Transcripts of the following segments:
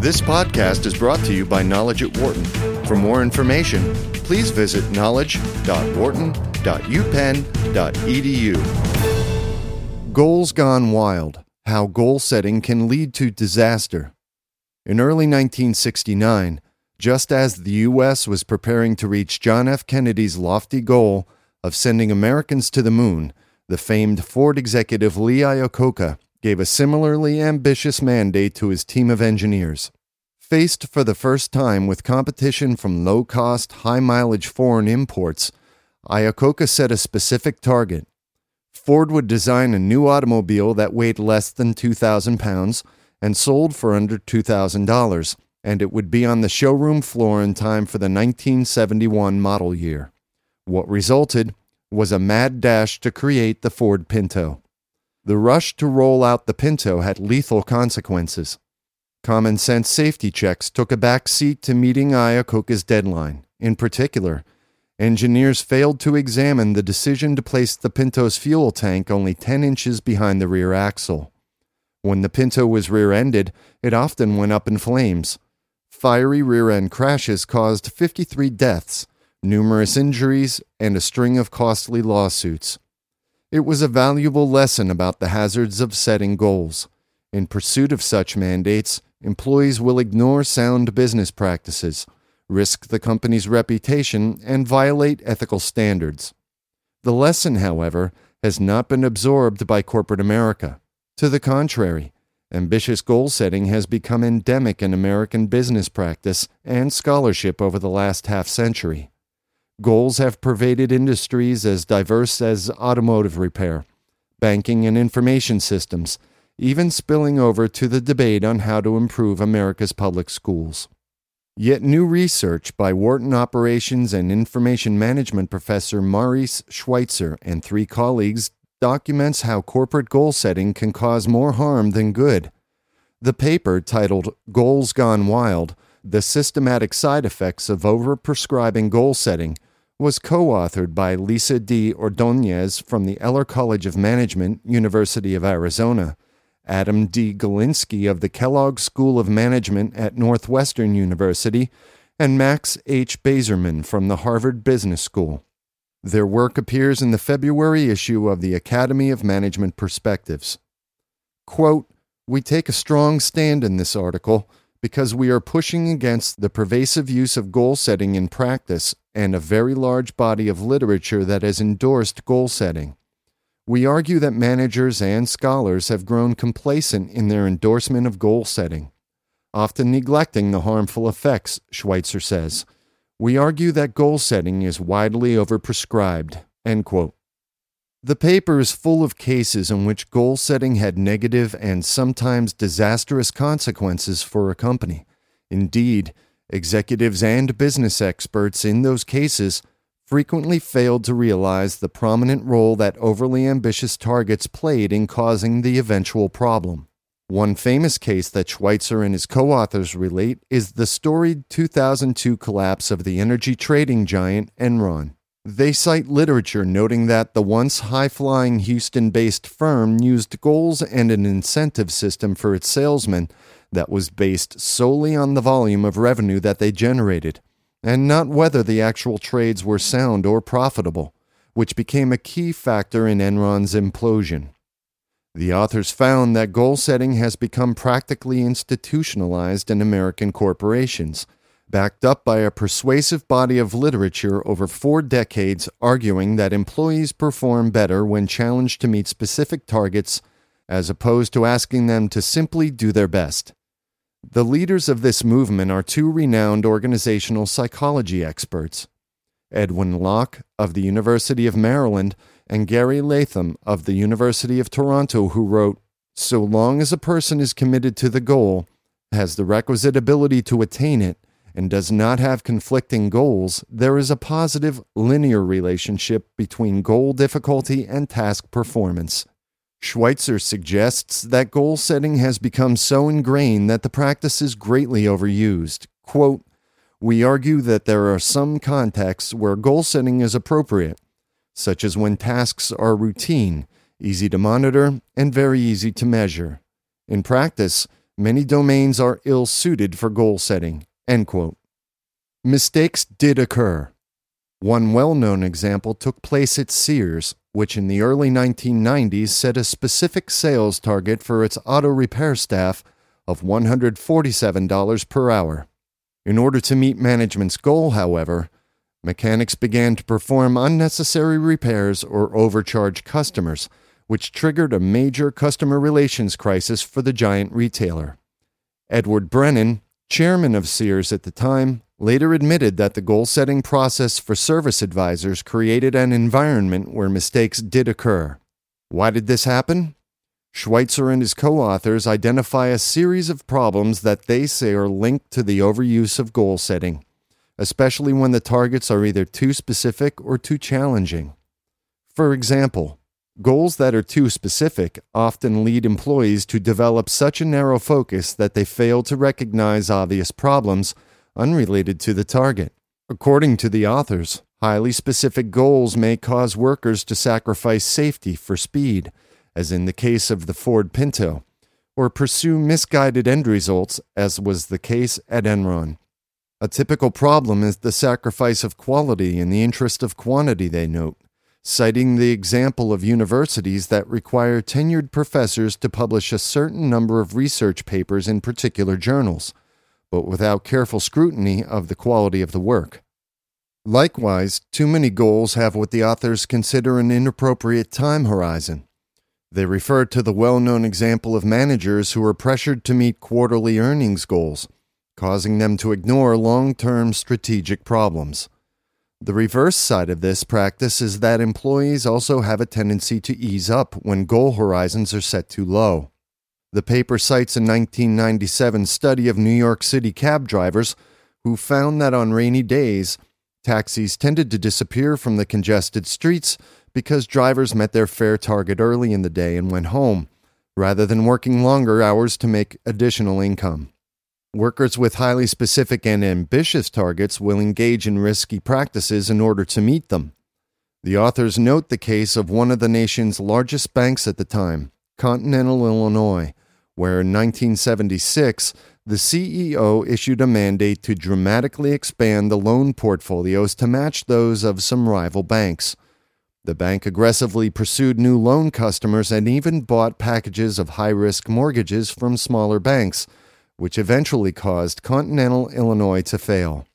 This podcast is brought to you by Knowledge at Wharton. For more information, please visit knowledge.wharton.upenn.edu. Goals Gone Wild How Goal Setting Can Lead to Disaster. In early 1969, just as the U.S. was preparing to reach John F. Kennedy's lofty goal of sending Americans to the moon, the famed Ford executive Lee Iacocca gave a similarly ambitious mandate to his team of engineers. Faced for the first time with competition from low cost, high mileage foreign imports, Iacocca set a specific target. Ford would design a new automobile that weighed less than 2,000 pounds and sold for under $2,000, and it would be on the showroom floor in time for the 1971 model year. What resulted was a mad dash to create the Ford Pinto. The rush to roll out the Pinto had lethal consequences. Common sense safety checks took a back seat to meeting Iacocca's deadline. In particular, engineers failed to examine the decision to place the Pinto's fuel tank only 10 inches behind the rear axle. When the Pinto was rear ended, it often went up in flames. Fiery rear end crashes caused 53 deaths, numerous injuries, and a string of costly lawsuits. It was a valuable lesson about the hazards of setting goals. In pursuit of such mandates, employees will ignore sound business practices, risk the company's reputation, and violate ethical standards. The lesson, however, has not been absorbed by corporate America. To the contrary, ambitious goal setting has become endemic in American business practice and scholarship over the last half century. Goals have pervaded industries as diverse as automotive repair, banking, and information systems, even spilling over to the debate on how to improve America's public schools. Yet new research by Wharton Operations and Information Management professor Maurice Schweitzer and three colleagues documents how corporate goal setting can cause more harm than good. The paper, titled Goals Gone Wild The Systematic Side Effects of Overprescribing Goal Setting, was co authored by Lisa D. Ordonez from the Eller College of Management, University of Arizona, Adam D. Galinsky of the Kellogg School of Management at Northwestern University, and Max H. Bazerman from the Harvard Business School. Their work appears in the February issue of the Academy of Management Perspectives. Quote, We take a strong stand in this article because we are pushing against the pervasive use of goal setting in practice and a very large body of literature that has endorsed goal setting. We argue that managers and scholars have grown complacent in their endorsement of goal setting, often neglecting the harmful effects, Schweitzer says. We argue that goal setting is widely overprescribed. End quote. The paper is full of cases in which goal setting had negative and sometimes disastrous consequences for a company. Indeed, executives and business experts in those cases frequently failed to realize the prominent role that overly ambitious targets played in causing the eventual problem. One famous case that Schweitzer and his co authors relate is the storied 2002 collapse of the energy trading giant Enron. They cite literature noting that the once high flying Houston based firm used goals and an incentive system for its salesmen that was based solely on the volume of revenue that they generated, and not whether the actual trades were sound or profitable, which became a key factor in Enron's implosion. The authors found that goal setting has become practically institutionalized in American corporations backed up by a persuasive body of literature over four decades arguing that employees perform better when challenged to meet specific targets as opposed to asking them to simply do their best. The leaders of this movement are two renowned organizational psychology experts Edwin Locke of the University of Maryland and Gary Latham of the University of Toronto, who wrote So long as a person is committed to the goal, has the requisite ability to attain it, and does not have conflicting goals, there is a positive linear relationship between goal difficulty and task performance. Schweitzer suggests that goal setting has become so ingrained that the practice is greatly overused. Quote, we argue that there are some contexts where goal setting is appropriate, such as when tasks are routine, easy to monitor, and very easy to measure. In practice, Many domains are ill suited for goal setting. End quote. Mistakes did occur. One well known example took place at Sears, which in the early 1990s set a specific sales target for its auto repair staff of $147 per hour. In order to meet management's goal, however, mechanics began to perform unnecessary repairs or overcharge customers, which triggered a major customer relations crisis for the giant retailer. Edward Brennan, chairman of Sears at the time, later admitted that the goal setting process for service advisors created an environment where mistakes did occur. Why did this happen? Schweitzer and his co authors identify a series of problems that they say are linked to the overuse of goal setting, especially when the targets are either too specific or too challenging. For example, goals that are too specific often lead employees to develop such a narrow focus that they fail to recognize obvious problems unrelated to the target. According to the authors, highly specific goals may cause workers to sacrifice safety for speed as in the case of the Ford Pinto, or pursue misguided end results, as was the case at Enron. A typical problem is the sacrifice of quality in the interest of quantity, they note, citing the example of universities that require tenured professors to publish a certain number of research papers in particular journals, but without careful scrutiny of the quality of the work. Likewise, too many goals have what the authors consider an inappropriate time horizon. They refer to the well known example of managers who are pressured to meet quarterly earnings goals, causing them to ignore long term strategic problems. The reverse side of this practice is that employees also have a tendency to ease up when goal horizons are set too low. The paper cites a 1997 study of New York City cab drivers who found that on rainy days, taxis tended to disappear from the congested streets because drivers met their fare target early in the day and went home, rather than working longer hours to make additional income. Workers with highly specific and ambitious targets will engage in risky practices in order to meet them. The authors note the case of one of the nation's largest banks at the time, Continental Illinois, where in 1976 the CEO issued a mandate to dramatically expand the loan portfolios to match those of some rival banks. The bank aggressively pursued new loan customers and even bought packages of high risk mortgages from smaller banks, which eventually caused Continental Illinois to fail.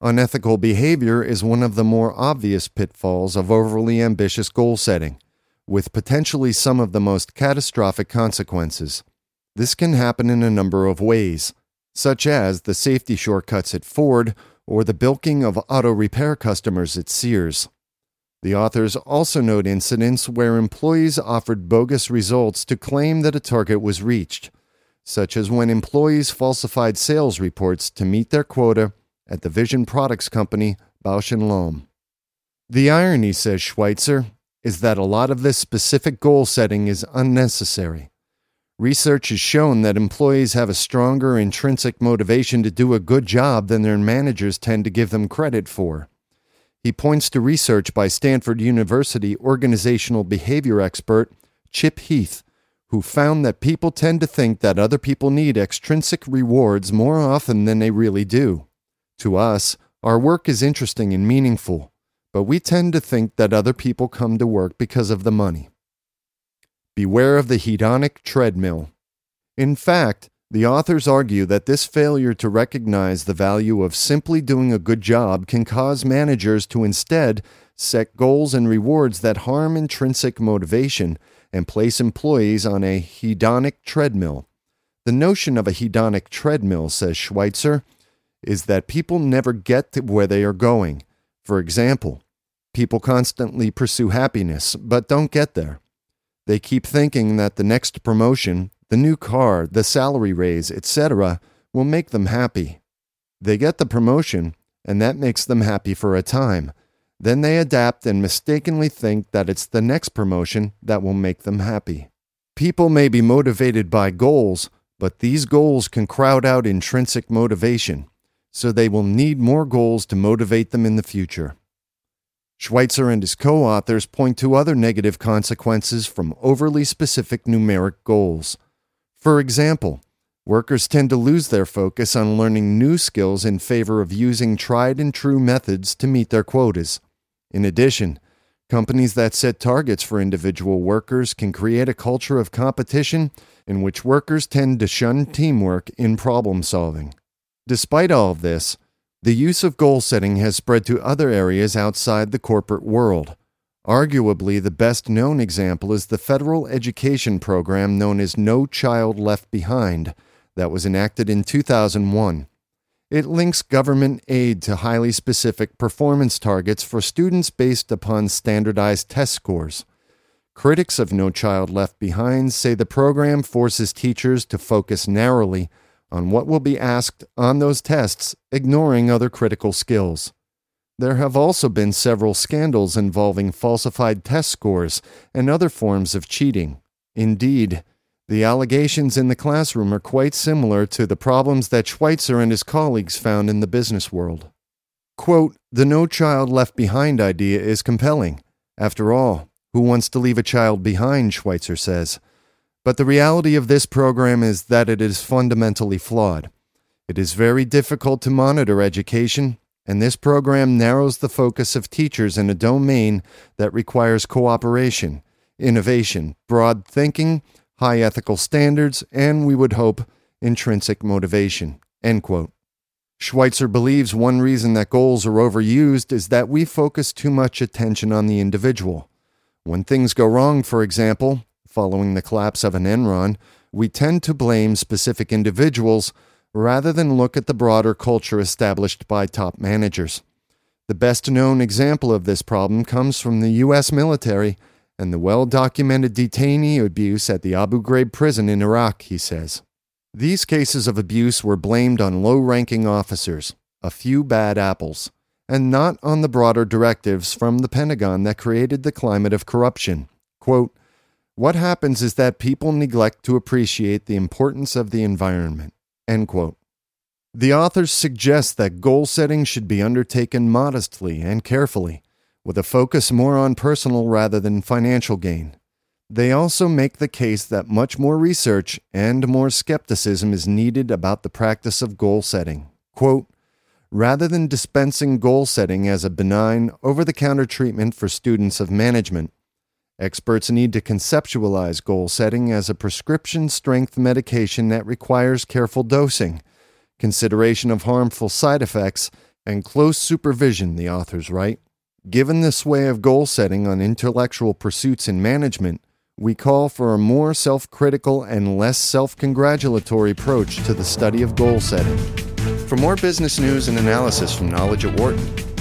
Unethical behavior is one of the more obvious pitfalls of overly ambitious goal setting, with potentially some of the most catastrophic consequences. This can happen in a number of ways, such as the safety shortcuts at Ford or the bilking of auto repair customers at Sears. The authors also note incidents where employees offered bogus results to claim that a target was reached, such as when employees falsified sales reports to meet their quota at the Vision Products Company, Bausch & Lomb. The irony, says Schweitzer, is that a lot of this specific goal setting is unnecessary. Research has shown that employees have a stronger intrinsic motivation to do a good job than their managers tend to give them credit for. He points to research by Stanford University organizational behavior expert Chip Heath, who found that people tend to think that other people need extrinsic rewards more often than they really do. To us, our work is interesting and meaningful, but we tend to think that other people come to work because of the money. Beware of the hedonic treadmill. In fact, the authors argue that this failure to recognize the value of simply doing a good job can cause managers to instead set goals and rewards that harm intrinsic motivation and place employees on a hedonic treadmill. The notion of a hedonic treadmill, says Schweitzer, is that people never get to where they are going. For example, people constantly pursue happiness but don't get there. They keep thinking that the next promotion, the new car, the salary raise, etc., will make them happy. They get the promotion, and that makes them happy for a time. Then they adapt and mistakenly think that it's the next promotion that will make them happy. People may be motivated by goals, but these goals can crowd out intrinsic motivation, so they will need more goals to motivate them in the future. Schweitzer and his co authors point to other negative consequences from overly specific numeric goals. For example, Workers tend to lose their focus on learning new skills in favor of using tried and true methods to meet their quotas. In addition, companies that set targets for individual workers can create a culture of competition in which workers tend to shun teamwork in problem solving. Despite all of this, the use of goal setting has spread to other areas outside the corporate world. Arguably, the best known example is the federal education program known as No Child Left Behind that was enacted in 2001. It links government aid to highly specific performance targets for students based upon standardized test scores. Critics of No Child Left Behind say the program forces teachers to focus narrowly on what will be asked on those tests, ignoring other critical skills. There have also been several scandals involving falsified test scores and other forms of cheating. Indeed, the allegations in the classroom are quite similar to the problems that Schweitzer and his colleagues found in the business world. Quote, the no child left behind idea is compelling. After all, who wants to leave a child behind, Schweitzer says. But the reality of this program is that it is fundamentally flawed. It is very difficult to monitor education, and this program narrows the focus of teachers in a domain that requires cooperation, innovation, broad thinking, high ethical standards, and we would hope intrinsic motivation. End quote. Schweitzer believes one reason that goals are overused is that we focus too much attention on the individual. When things go wrong, for example, following the collapse of an Enron, we tend to blame specific individuals rather than look at the broader culture established by top managers. The best known example of this problem comes from the U.S. military and the well documented detainee abuse at the Abu Ghraib prison in Iraq, he says. These cases of abuse were blamed on low ranking officers, a few bad apples, and not on the broader directives from the Pentagon that created the climate of corruption. Quote, what happens is that people neglect to appreciate the importance of the environment. End quote. The authors suggest that goal setting should be undertaken modestly and carefully, with a focus more on personal rather than financial gain. They also make the case that much more research and more skepticism is needed about the practice of goal setting. Quote, rather than dispensing goal setting as a benign, over the counter treatment for students of management, experts need to conceptualize goal setting as a prescription strength medication that requires careful dosing, consideration of harmful side effects, and close supervision, the authors write. Given this way of goal setting on intellectual pursuits in management, we call for a more self critical and less self congratulatory approach to the study of goal setting. For more business news and analysis from Knowledge at Wharton,